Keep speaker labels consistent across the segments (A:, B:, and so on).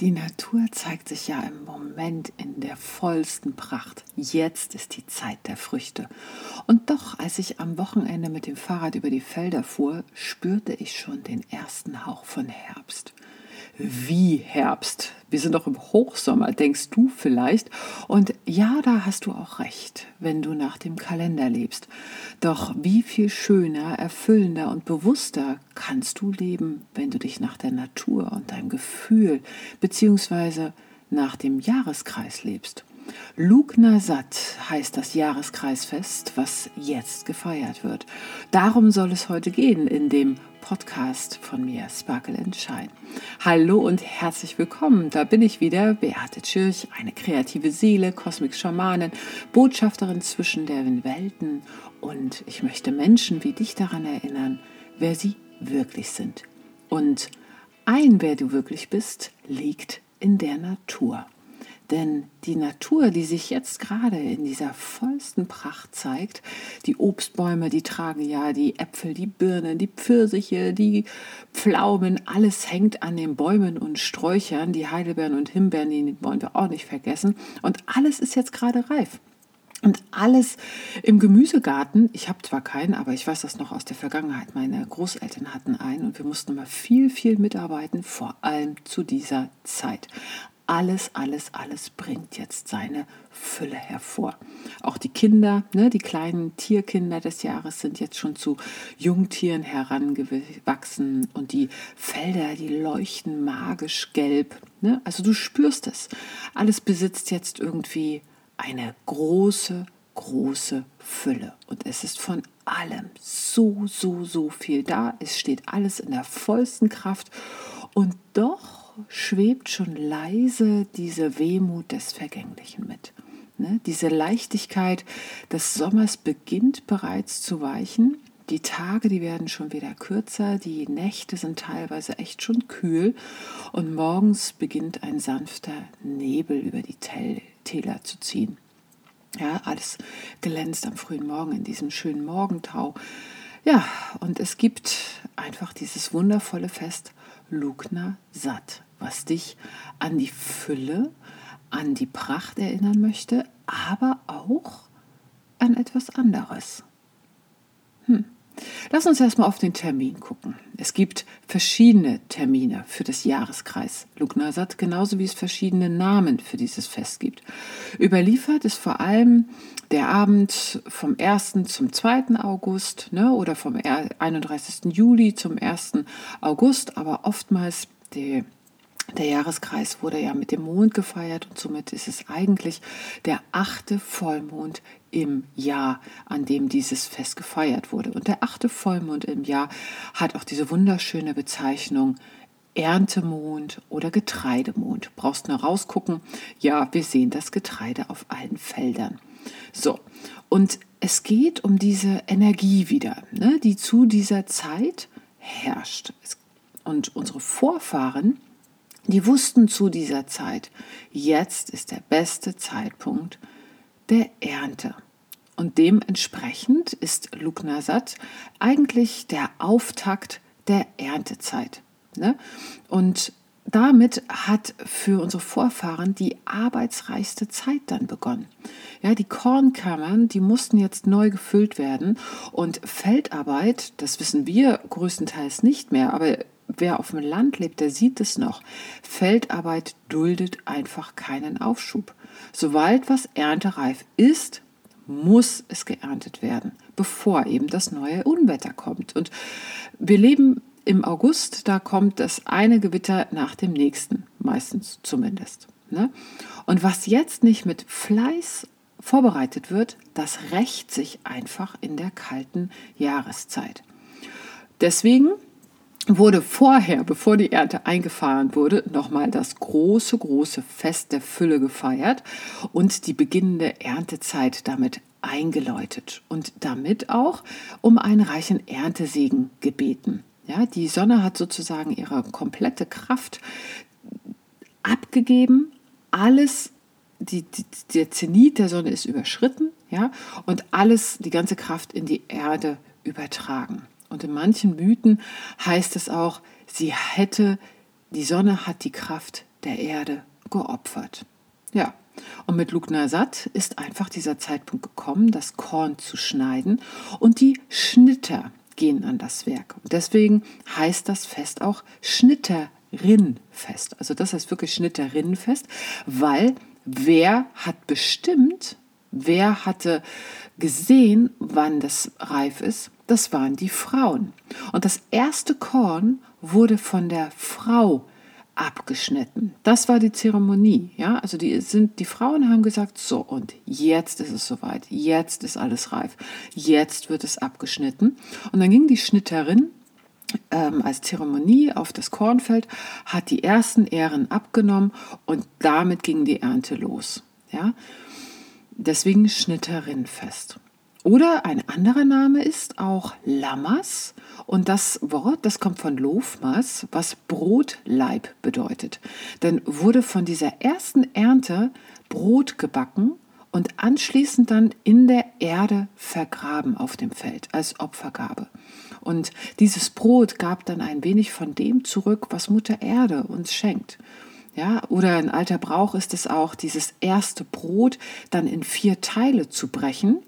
A: Die Natur zeigt sich ja im Moment in der vollsten Pracht. Jetzt ist die Zeit der Früchte. Und doch, als ich am Wochenende mit dem Fahrrad über die Felder fuhr, spürte ich schon den ersten Hauch von Herbst. Wie Herbst? Wir sind doch im Hochsommer, denkst du vielleicht. Und ja, da hast du auch recht, wenn du nach dem Kalender lebst. Doch wie viel schöner, erfüllender und bewusster kannst du leben, wenn du dich nach der Natur und deinem Gefühl beziehungsweise nach dem Jahreskreis lebst. Lugna Sat heißt das Jahreskreisfest, was jetzt gefeiert wird. Darum soll es heute gehen in dem Podcast von mir, Sparkle and Shine. Hallo und herzlich willkommen. Da bin ich wieder, Beate Tschirch, eine kreative Seele, Kosmik-Schamanin, Botschafterin zwischen den Welten und ich möchte Menschen wie dich daran erinnern, wer sie wirklich sind. Und ein, wer du wirklich bist, liegt in der Natur. Denn die Natur, die sich jetzt gerade in dieser vollsten Pracht zeigt, die Obstbäume, die tragen ja die Äpfel, die Birnen, die Pfirsiche, die Pflaumen, alles hängt an den Bäumen und Sträuchern, die Heidelbeeren und Himbeeren, die wollen wir auch nicht vergessen. Und alles ist jetzt gerade reif. Und alles im Gemüsegarten, ich habe zwar keinen, aber ich weiß das noch aus der Vergangenheit, meine Großeltern hatten einen und wir mussten immer viel, viel mitarbeiten, vor allem zu dieser Zeit alles, alles, alles bringt jetzt seine Fülle hervor. Auch die Kinder, ne, die kleinen Tierkinder des Jahres sind jetzt schon zu Jungtieren herangewachsen und die Felder, die leuchten magisch gelb. Ne? Also du spürst es. Alles besitzt jetzt irgendwie eine große, große Fülle. Und es ist von allem so, so, so viel da. Es steht alles in der vollsten Kraft. Und doch schwebt schon leise diese Wehmut des Vergänglichen mit. Ne? Diese Leichtigkeit des Sommers beginnt bereits zu weichen. Die Tage, die werden schon wieder kürzer, die Nächte sind teilweise echt schon kühl und morgens beginnt ein sanfter Nebel über die Täler zu ziehen. Ja, alles glänzt am frühen Morgen in diesem schönen Morgentau. Ja, und es gibt einfach dieses wundervolle Fest Lugna Sat was dich an die Fülle, an die Pracht erinnern möchte, aber auch an etwas anderes. Hm. Lass uns erstmal auf den Termin gucken. Es gibt verschiedene Termine für das Jahreskreis Lugnasat, genauso wie es verschiedene Namen für dieses Fest gibt. Überliefert ist vor allem der Abend vom 1. zum 2. August ne, oder vom 31. Juli zum 1. August, aber oftmals die der Jahreskreis wurde ja mit dem Mond gefeiert und somit ist es eigentlich der achte Vollmond im Jahr, an dem dieses Fest gefeiert wurde. Und der achte Vollmond im Jahr hat auch diese wunderschöne Bezeichnung Erntemond oder Getreidemond. Brauchst nur rausgucken. Ja, wir sehen das Getreide auf allen Feldern. So, und es geht um diese Energie wieder, ne, die zu dieser Zeit herrscht. Und unsere Vorfahren, die wussten zu dieser Zeit, jetzt ist der beste Zeitpunkt der Ernte. Und dementsprechend ist Lugnasat eigentlich der Auftakt der Erntezeit. Ne? Und damit hat für unsere Vorfahren die arbeitsreichste Zeit dann begonnen. Ja, die Kornkammern, die mussten jetzt neu gefüllt werden und Feldarbeit, das wissen wir größtenteils nicht mehr, aber wer auf dem Land lebt, der sieht es noch. Feldarbeit duldet einfach keinen Aufschub. Sobald was erntereif ist, muss es geerntet werden, bevor eben das neue Unwetter kommt. Und wir leben im August, da kommt das eine Gewitter nach dem nächsten, meistens zumindest. Ne? Und was jetzt nicht mit Fleiß vorbereitet wird, das rächt sich einfach in der kalten Jahreszeit. Deswegen wurde vorher, bevor die Ernte eingefahren wurde, nochmal das große, große Fest der Fülle gefeiert und die beginnende Erntezeit damit eingeläutet und damit auch um einen reichen Erntesegen gebeten. Ja, die Sonne hat sozusagen ihre komplette Kraft abgegeben, alles, die, die, der Zenit der Sonne ist überschritten, ja, und alles, die ganze Kraft in die Erde übertragen. Und in manchen Mythen heißt es auch, sie hätte, die Sonne hat die Kraft der Erde geopfert. Ja, und mit Lugnasat ist einfach dieser Zeitpunkt gekommen, das Korn zu schneiden und die Schnitter gehen an das Werk. Und deswegen heißt das Fest auch Schnitterinnenfest. Also das heißt wirklich Schnitterinnenfest, weil wer hat bestimmt, wer hatte gesehen, wann das reif ist? Das waren die Frauen. Und das erste Korn wurde von der Frau abgeschnitten. Das war die Zeremonie, ja? Also die sind die Frauen haben gesagt, so und jetzt ist es soweit. Jetzt ist alles reif. Jetzt wird es abgeschnitten und dann ging die Schnitterin ähm, als Zeremonie auf das Kornfeld, hat die ersten Ähren abgenommen und damit ging die Ernte los, ja? Deswegen Schnitterinnenfest. Oder ein anderer Name ist auch Lammers. Und das Wort, das kommt von Lofmas, was Brotleib bedeutet. Denn wurde von dieser ersten Ernte Brot gebacken und anschließend dann in der Erde vergraben auf dem Feld als Opfergabe. Und dieses Brot gab dann ein wenig von dem zurück, was Mutter Erde uns schenkt. Ja, oder ein alter Brauch ist es auch, dieses erste Brot dann in vier Teile zu brechen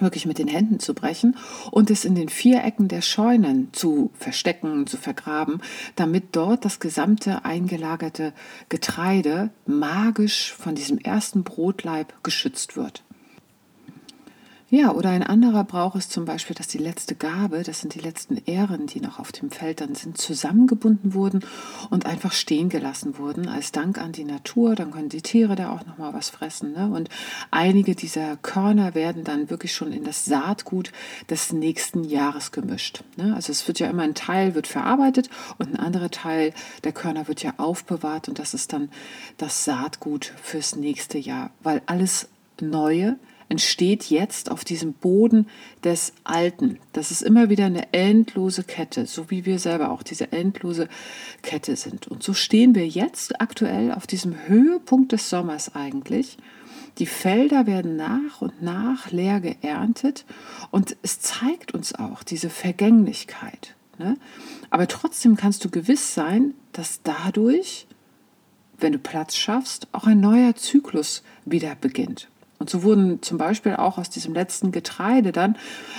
A: wirklich mit den Händen zu brechen und es in den vier Ecken der Scheunen zu verstecken, zu vergraben, damit dort das gesamte eingelagerte Getreide magisch von diesem ersten Brotleib geschützt wird. Ja, oder ein anderer Brauch ist zum Beispiel, dass die letzte Gabe, das sind die letzten Ähren, die noch auf dem Feld dann sind, zusammengebunden wurden und einfach stehen gelassen wurden als Dank an die Natur. Dann können die Tiere da auch noch mal was fressen. Ne? Und einige dieser Körner werden dann wirklich schon in das Saatgut des nächsten Jahres gemischt. Ne? Also es wird ja immer ein Teil wird verarbeitet und ein anderer Teil der Körner wird ja aufbewahrt und das ist dann das Saatgut fürs nächste Jahr, weil alles Neue entsteht jetzt auf diesem Boden des Alten. Das ist immer wieder eine endlose Kette, so wie wir selber auch diese endlose Kette sind. Und so stehen wir jetzt aktuell auf diesem Höhepunkt des Sommers eigentlich. Die Felder werden nach und nach leer geerntet und es zeigt uns auch diese Vergänglichkeit. Ne? Aber trotzdem kannst du gewiss sein, dass dadurch, wenn du Platz schaffst, auch ein neuer Zyklus wieder beginnt. Und so wurden zum Beispiel auch aus diesem letzten Getreide dann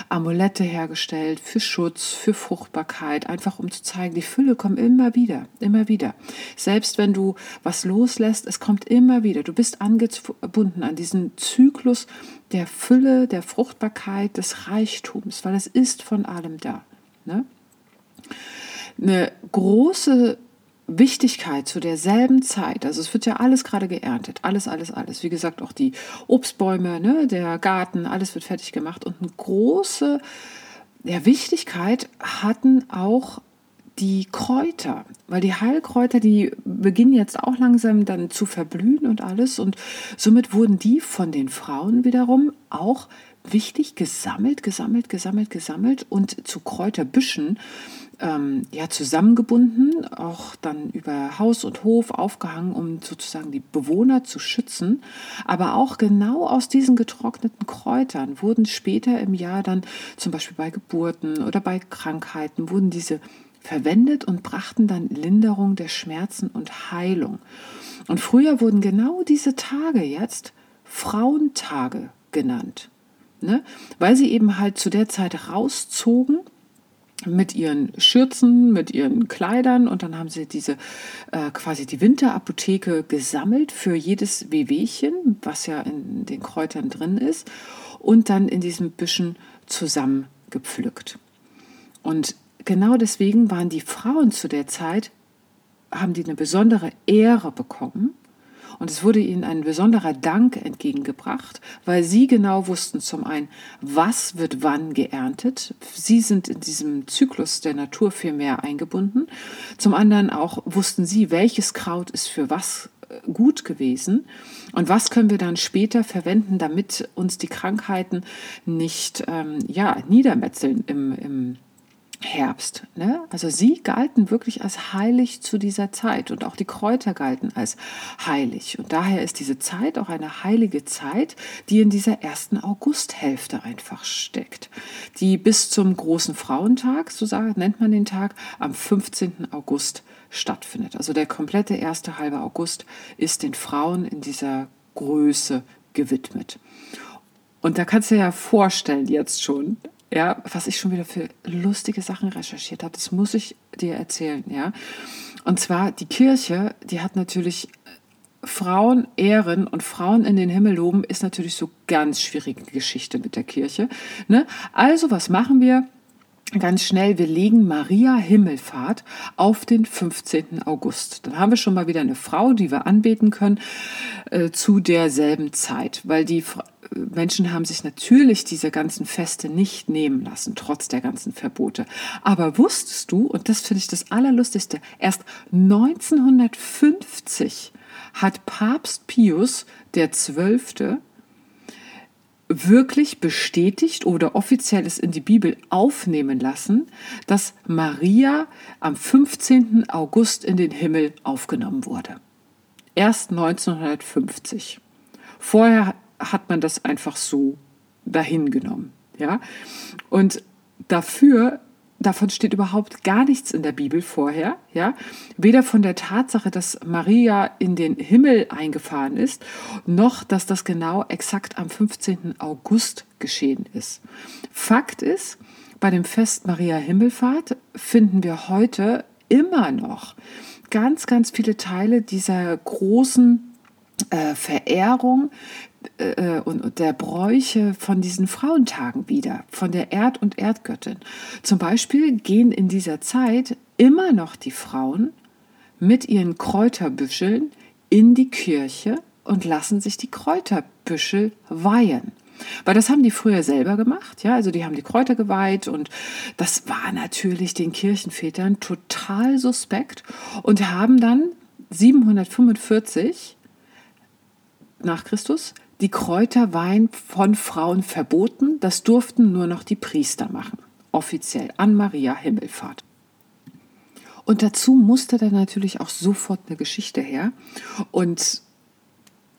A: Amulette hergestellt für Schutz, für Fruchtbarkeit, einfach um zu zeigen, die Fülle kommt immer wieder, immer wieder. Selbst wenn du was loslässt, es kommt immer wieder. Du bist angebunden an diesen Zyklus der Fülle, der Fruchtbarkeit, des Reichtums, weil es ist von allem da. Ne? Eine große Wichtigkeit zu derselben Zeit, also es wird ja alles gerade geerntet, alles, alles, alles. Wie gesagt, auch die Obstbäume, ne, der Garten, alles wird fertig gemacht. Und eine große ja, Wichtigkeit hatten auch die Kräuter, weil die Heilkräuter, die beginnen jetzt auch langsam dann zu verblühen und alles. Und somit wurden die von den Frauen wiederum auch wichtig gesammelt, gesammelt, gesammelt, gesammelt und zu Kräuterbüschen ähm, ja, zusammengebunden, auch dann über Haus und Hof aufgehangen, um sozusagen die Bewohner zu schützen. Aber auch genau aus diesen getrockneten Kräutern wurden später im Jahr dann zum Beispiel bei Geburten oder bei Krankheiten, wurden diese verwendet und brachten dann Linderung der Schmerzen und Heilung. Und früher wurden genau diese Tage jetzt Frauentage genannt, ne? weil sie eben halt zu der Zeit rauszogen mit ihren Schürzen, mit ihren Kleidern und dann haben sie diese äh, quasi die Winterapotheke gesammelt für jedes Wehwehchen, was ja in den Kräutern drin ist und dann in diesen Büschen zusammengepflückt. Und genau deswegen waren die Frauen zu der Zeit, haben die eine besondere Ehre bekommen und es wurde ihnen ein besonderer Dank entgegengebracht, weil sie genau wussten zum einen, was wird wann geerntet. Sie sind in diesem Zyklus der Natur viel mehr eingebunden. Zum anderen auch wussten sie, welches Kraut ist für was äh, gut gewesen und was können wir dann später verwenden, damit uns die Krankheiten nicht ähm, ja, niedermetzeln im, im Herbst. Ne? Also sie galten wirklich als heilig zu dieser Zeit und auch die Kräuter galten als heilig. Und daher ist diese Zeit auch eine heilige Zeit, die in dieser ersten Augusthälfte einfach steckt, die bis zum großen Frauentag, so nennt man den Tag, am 15. August stattfindet. Also der komplette erste halbe August ist den Frauen in dieser Größe gewidmet. Und da kannst du dir ja vorstellen jetzt schon, ja, was ich schon wieder für lustige Sachen recherchiert habe. Das muss ich dir erzählen, ja. Und zwar die Kirche, die hat natürlich Frauen ehren und Frauen in den Himmel loben, ist natürlich so ganz schwierige Geschichte mit der Kirche. Ne? Also, was machen wir? Ganz schnell, wir legen Maria Himmelfahrt auf den 15. August. Dann haben wir schon mal wieder eine Frau, die wir anbeten können äh, zu derselben Zeit, weil die Menschen haben sich natürlich diese ganzen Feste nicht nehmen lassen, trotz der ganzen Verbote. Aber wusstest du, und das finde ich das Allerlustigste, erst 1950 hat Papst Pius Zwölfte wirklich bestätigt oder offiziell es in die Bibel aufnehmen lassen, dass Maria am 15. August in den Himmel aufgenommen wurde. Erst 1950. Vorher hat man das einfach so dahingenommen. Ja? Und dafür davon steht überhaupt gar nichts in der Bibel vorher, ja? Weder von der Tatsache, dass Maria in den Himmel eingefahren ist, noch dass das genau exakt am 15. August geschehen ist. Fakt ist, bei dem Fest Maria Himmelfahrt finden wir heute immer noch ganz, ganz viele Teile dieser großen äh, Verehrung äh, und der Bräuche von diesen Frauentagen wieder, von der Erd- und Erdgöttin. Zum Beispiel gehen in dieser Zeit immer noch die Frauen mit ihren Kräuterbüscheln in die Kirche und lassen sich die Kräuterbüschel weihen. Weil das haben die früher selber gemacht, ja, also die haben die Kräuter geweiht und das war natürlich den Kirchenvätern total suspekt und haben dann 745 nach Christus die Kräuterwein von Frauen verboten. Das durften nur noch die Priester machen, offiziell an Maria Himmelfahrt. Und dazu musste dann natürlich auch sofort eine Geschichte her. Und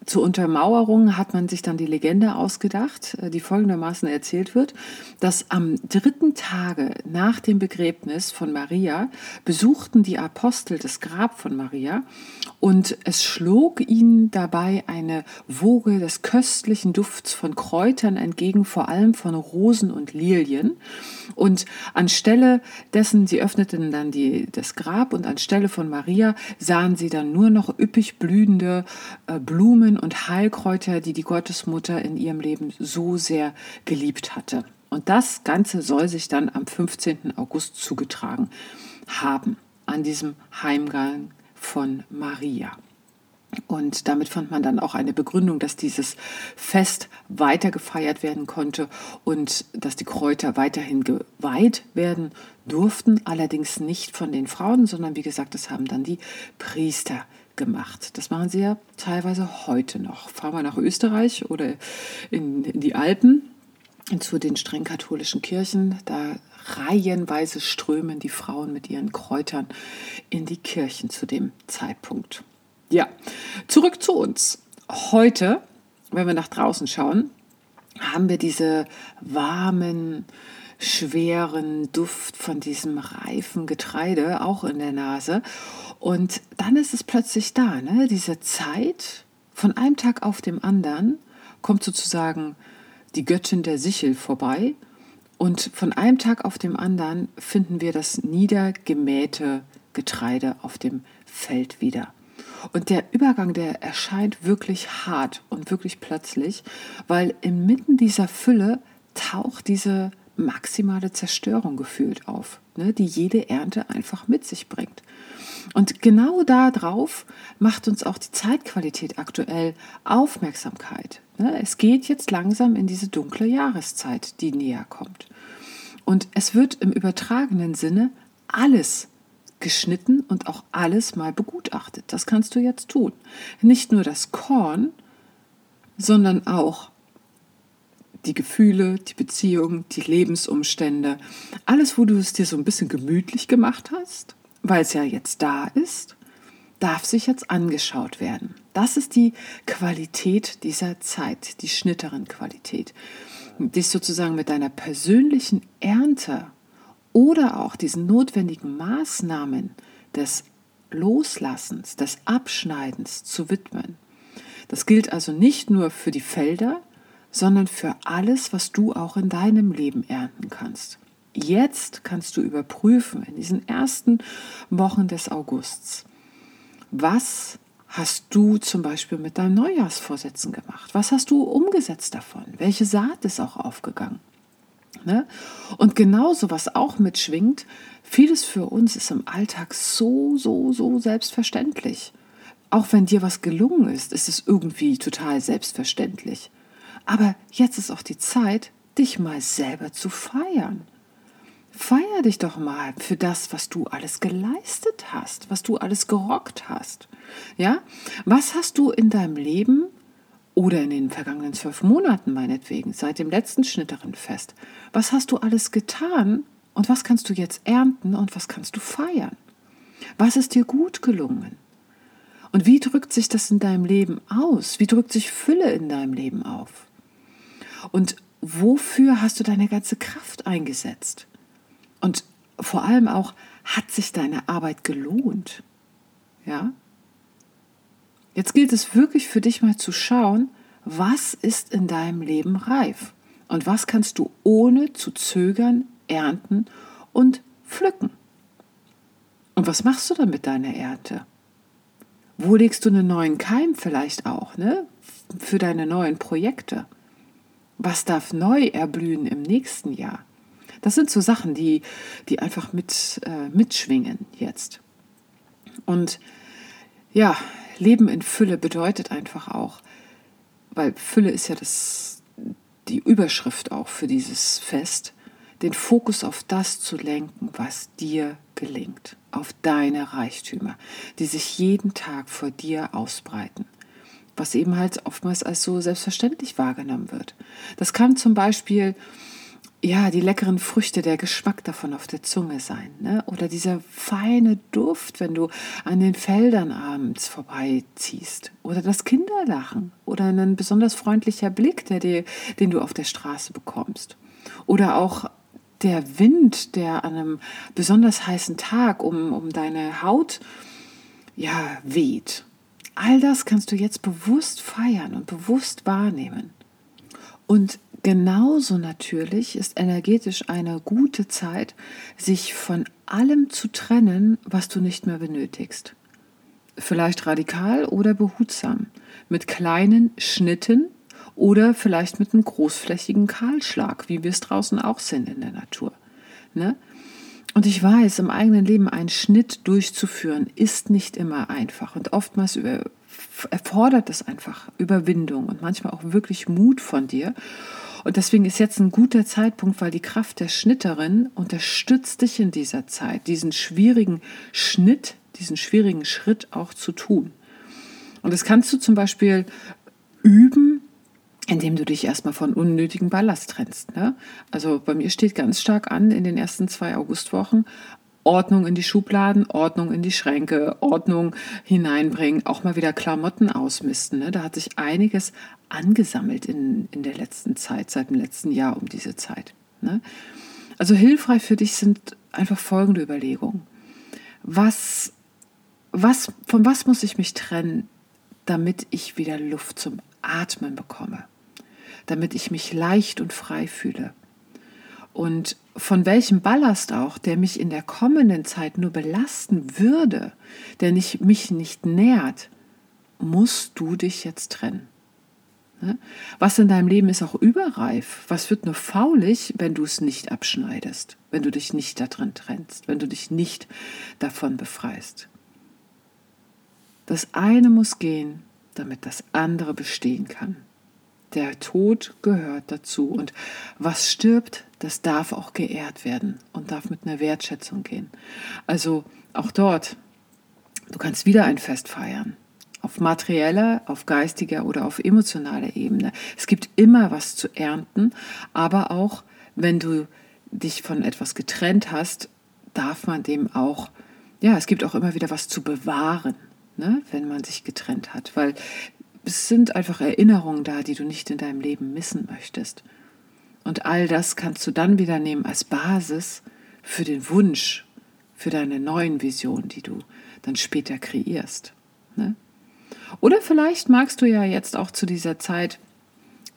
A: zur Untermauerung hat man sich dann die Legende ausgedacht, äh, die folgendermaßen erzählt wird, dass am dritten Tage nach dem Begräbnis von Maria besuchten die Apostel das Grab von Maria und es schlug ihnen dabei eine Woge des köstlichen Dufts von Kräutern entgegen, vor allem von Rosen und Lilien. Und anstelle dessen, sie öffneten dann die, das Grab und anstelle von Maria sahen sie dann nur noch üppig blühende äh, Blumen und Heilkräuter, die die Gottesmutter in ihrem Leben so sehr geliebt hatte. Und das Ganze soll sich dann am 15. August zugetragen haben, an diesem Heimgang von Maria. Und damit fand man dann auch eine Begründung, dass dieses Fest weiter gefeiert werden konnte und dass die Kräuter weiterhin geweiht werden durften, allerdings nicht von den Frauen, sondern wie gesagt, das haben dann die Priester gemacht. Das machen sie ja teilweise heute noch. Fahren wir nach Österreich oder in, in die Alpen zu den streng katholischen Kirchen. Da reihenweise strömen die Frauen mit ihren Kräutern in die Kirchen zu dem Zeitpunkt. Ja, zurück zu uns. Heute, wenn wir nach draußen schauen, haben wir diese warmen, schweren Duft von diesem reifen Getreide auch in der Nase. Und dann ist es plötzlich da, ne? diese Zeit von einem Tag auf dem anderen kommt sozusagen die Göttin der Sichel vorbei und von einem Tag auf dem anderen finden wir das niedergemähte Getreide auf dem Feld wieder. Und der Übergang, der erscheint wirklich hart und wirklich plötzlich, weil inmitten dieser Fülle taucht diese maximale Zerstörung gefühlt auf, ne, die jede Ernte einfach mit sich bringt. Und genau darauf macht uns auch die Zeitqualität aktuell Aufmerksamkeit. Ne. Es geht jetzt langsam in diese dunkle Jahreszeit, die näher kommt. Und es wird im übertragenen Sinne alles geschnitten und auch alles mal begutachtet. Das kannst du jetzt tun. Nicht nur das Korn, sondern auch die Gefühle, die Beziehung, die Lebensumstände, alles, wo du es dir so ein bisschen gemütlich gemacht hast, weil es ja jetzt da ist, darf sich jetzt angeschaut werden. Das ist die Qualität dieser Zeit, die schnitteren Qualität. Dich sozusagen mit deiner persönlichen Ernte oder auch diesen notwendigen Maßnahmen des Loslassens, des Abschneidens zu widmen. Das gilt also nicht nur für die Felder, sondern für alles, was du auch in deinem Leben ernten kannst. Jetzt kannst du überprüfen, in diesen ersten Wochen des Augusts, was hast du zum Beispiel mit deinen Neujahrsvorsätzen gemacht? Was hast du umgesetzt davon? Welche Saat ist auch aufgegangen? Ne? Und genauso, was auch mitschwingt, vieles für uns ist im Alltag so, so, so selbstverständlich. Auch wenn dir was gelungen ist, ist es irgendwie total selbstverständlich. Aber jetzt ist auch die Zeit, dich mal selber zu feiern. Feier dich doch mal für das, was du alles geleistet hast, was du alles gerockt hast. Ja? Was hast du in deinem Leben oder in den vergangenen zwölf Monaten meinetwegen, seit dem letzten Schnitterenfest, was hast du alles getan und was kannst du jetzt ernten und was kannst du feiern? Was ist dir gut gelungen? Und wie drückt sich das in deinem Leben aus? Wie drückt sich Fülle in deinem Leben auf? Und wofür hast du deine ganze Kraft eingesetzt? Und vor allem auch, hat sich deine Arbeit gelohnt? Ja? Jetzt gilt es wirklich für dich mal zu schauen, was ist in deinem Leben reif und was kannst du ohne zu zögern ernten und pflücken. Und was machst du dann mit deiner Ernte? Wo legst du einen neuen Keim vielleicht auch, ne? Für deine neuen Projekte? Was darf neu erblühen im nächsten Jahr? Das sind so Sachen, die, die einfach mit, äh, mitschwingen jetzt. Und ja, Leben in Fülle bedeutet einfach auch, weil Fülle ist ja das, die Überschrift auch für dieses Fest, den Fokus auf das zu lenken, was dir gelingt, auf deine Reichtümer, die sich jeden Tag vor dir ausbreiten, was eben halt oftmals als so selbstverständlich wahrgenommen wird. Das kann zum Beispiel ja, die leckeren Früchte, der Geschmack davon auf der Zunge sein. Ne? Oder dieser feine Duft, wenn du an den Feldern abends vorbeiziehst. Oder das Kinderlachen. Oder ein besonders freundlicher Blick, der dir, den du auf der Straße bekommst. Oder auch der Wind, der an einem besonders heißen Tag um, um deine Haut ja, weht. All das kannst du jetzt bewusst feiern und bewusst wahrnehmen. Und Genauso natürlich ist energetisch eine gute Zeit, sich von allem zu trennen, was du nicht mehr benötigst. Vielleicht radikal oder behutsam, mit kleinen Schnitten oder vielleicht mit einem großflächigen Kahlschlag, wie wir es draußen auch sind in der Natur. Ne? Und ich weiß, im eigenen Leben einen Schnitt durchzuführen, ist nicht immer einfach und oftmals erfordert es einfach Überwindung und manchmal auch wirklich Mut von dir. Und deswegen ist jetzt ein guter Zeitpunkt, weil die Kraft der Schnitterin unterstützt dich in dieser Zeit, diesen schwierigen Schnitt, diesen schwierigen Schritt auch zu tun. Und das kannst du zum Beispiel üben, indem du dich erstmal von unnötigen Ballast trennst. Ne? Also bei mir steht ganz stark an in den ersten zwei Augustwochen Ordnung in die Schubladen, Ordnung in die Schränke, Ordnung hineinbringen, auch mal wieder Klamotten ausmisten. Ne? Da hat sich einiges angesammelt in, in der letzten Zeit, seit dem letzten Jahr um diese Zeit. Ne? Also hilfreich für dich sind einfach folgende Überlegungen. Was, was, von was muss ich mich trennen, damit ich wieder Luft zum Atmen bekomme? Damit ich mich leicht und frei fühle? Und von welchem Ballast auch, der mich in der kommenden Zeit nur belasten würde, der nicht, mich nicht nährt, musst du dich jetzt trennen. Ne? Was in deinem Leben ist auch überreif. Was wird nur faulig, wenn du es nicht abschneidest, wenn du dich nicht darin trennst, wenn du dich nicht davon befreist. Das eine muss gehen, damit das andere bestehen kann. Der Tod gehört dazu und was stirbt, das darf auch geehrt werden und darf mit einer Wertschätzung gehen. Also auch dort, du kannst wieder ein Fest feiern. Auf materieller, auf geistiger oder auf emotionaler Ebene. Es gibt immer was zu ernten, aber auch wenn du dich von etwas getrennt hast, darf man dem auch, ja, es gibt auch immer wieder was zu bewahren, ne, wenn man sich getrennt hat, weil es sind einfach Erinnerungen da, die du nicht in deinem Leben missen möchtest. Und all das kannst du dann wieder nehmen als Basis für den Wunsch, für deine neuen Visionen, die du dann später kreierst. Ne? Oder vielleicht magst du ja jetzt auch zu dieser Zeit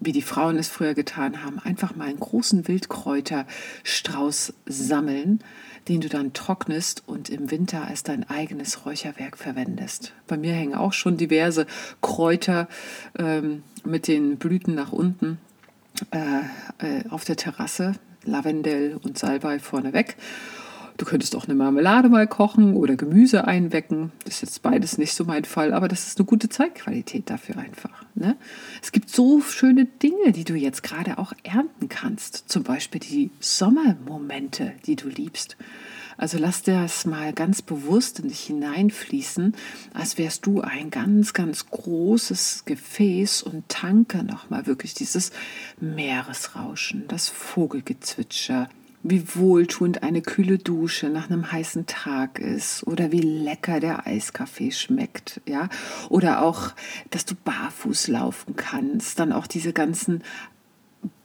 A: wie die Frauen es früher getan haben, einfach mal einen großen Wildkräuterstrauß sammeln, den du dann trocknest und im Winter als dein eigenes Räucherwerk verwendest. Bei mir hängen auch schon diverse Kräuter ähm, mit den Blüten nach unten äh, äh, auf der Terrasse, Lavendel und Salbei vorneweg. Du könntest auch eine Marmelade mal kochen oder Gemüse einwecken. Das ist jetzt beides nicht so mein Fall, aber das ist eine gute Zeitqualität dafür einfach. Ne? Es gibt so schöne Dinge, die du jetzt gerade auch ernten kannst. Zum Beispiel die Sommermomente, die du liebst. Also lass das mal ganz bewusst in dich hineinfließen, als wärst du ein ganz, ganz großes Gefäß und tanke nochmal wirklich dieses Meeresrauschen, das Vogelgezwitscher, wie wohltuend eine kühle Dusche nach einem heißen Tag ist oder wie lecker der Eiskaffee schmeckt, ja, oder auch, dass du barfuß laufen kannst, dann auch diese ganzen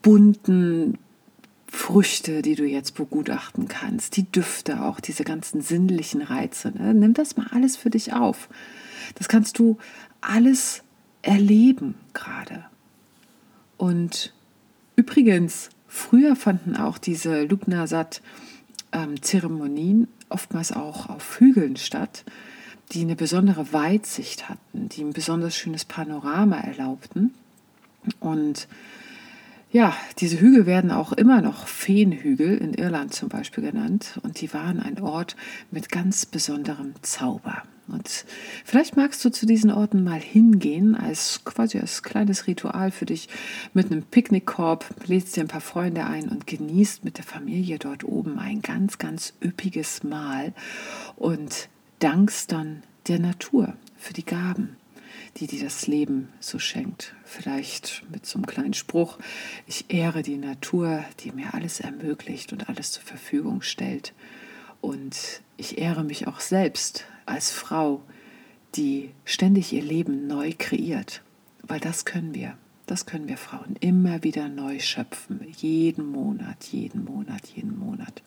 A: bunten Früchte, die du jetzt begutachten kannst, die Düfte auch, diese ganzen sinnlichen Reize. Ne? Nimm das mal alles für dich auf. Das kannst du alles erleben gerade. Und übrigens, Früher fanden auch diese Lugnasat-Zeremonien oftmals auch auf Hügeln statt, die eine besondere Weitsicht hatten, die ein besonders schönes Panorama erlaubten. Und ja, diese Hügel werden auch immer noch Feenhügel in Irland zum Beispiel genannt. Und die waren ein Ort mit ganz besonderem Zauber. Und vielleicht magst du zu diesen Orten mal hingehen, als quasi als kleines Ritual für dich mit einem Picknickkorb, lädst dir ein paar Freunde ein und genießt mit der Familie dort oben ein ganz, ganz üppiges Mahl. Und dankst dann der Natur für die Gaben, die dir das Leben so schenkt. Vielleicht mit so einem kleinen Spruch, ich ehre die Natur, die mir alles ermöglicht und alles zur Verfügung stellt. Und ich ehre mich auch selbst als Frau, die ständig ihr Leben neu kreiert. Weil das können wir. Das können wir Frauen immer wieder neu schöpfen. Jeden Monat, jeden Monat, jeden Monat.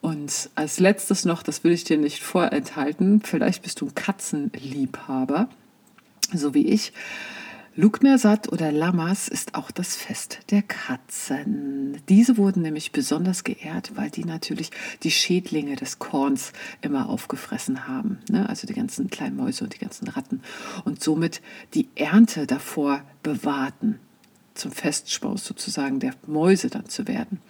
A: Und als letztes noch, das will ich dir nicht vorenthalten, vielleicht bist du ein Katzenliebhaber, so wie ich. Lugnersat oder Lamas ist auch das Fest der Katzen. Diese wurden nämlich besonders geehrt, weil die natürlich die Schädlinge des Korns immer aufgefressen haben. Ne? Also die ganzen kleinen Mäuse und die ganzen Ratten. Und somit die Ernte davor bewahrten, zum Festspaus sozusagen der Mäuse dann zu werden.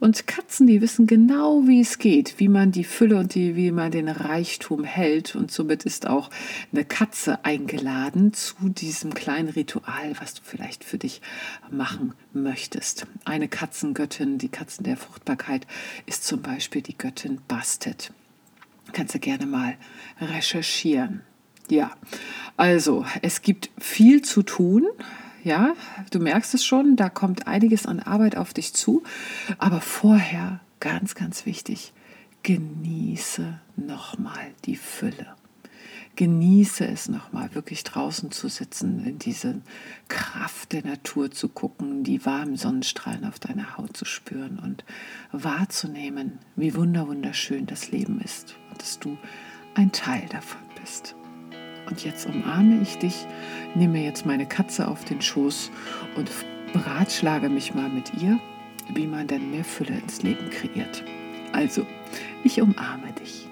A: Und Katzen, die wissen genau, wie es geht, wie man die Fülle und die, wie man den Reichtum hält. Und somit ist auch eine Katze eingeladen zu diesem kleinen Ritual, was du vielleicht für dich machen möchtest. Eine Katzengöttin, die Katzen der Fruchtbarkeit, ist zum Beispiel die Göttin Bastet. Kannst du gerne mal recherchieren. Ja, also es gibt viel zu tun. Ja, du merkst es schon, da kommt einiges an Arbeit auf dich zu. Aber vorher, ganz, ganz wichtig, genieße nochmal die Fülle. Genieße es nochmal, wirklich draußen zu sitzen, in diese Kraft der Natur zu gucken, die warmen Sonnenstrahlen auf deiner Haut zu spüren und wahrzunehmen, wie wunderschön das Leben ist und dass du ein Teil davon bist. Und jetzt umarme ich dich, nehme jetzt meine Katze auf den Schoß und beratschlage mich mal mit ihr, wie man denn mehr Fülle ins Leben kreiert. Also, ich umarme dich.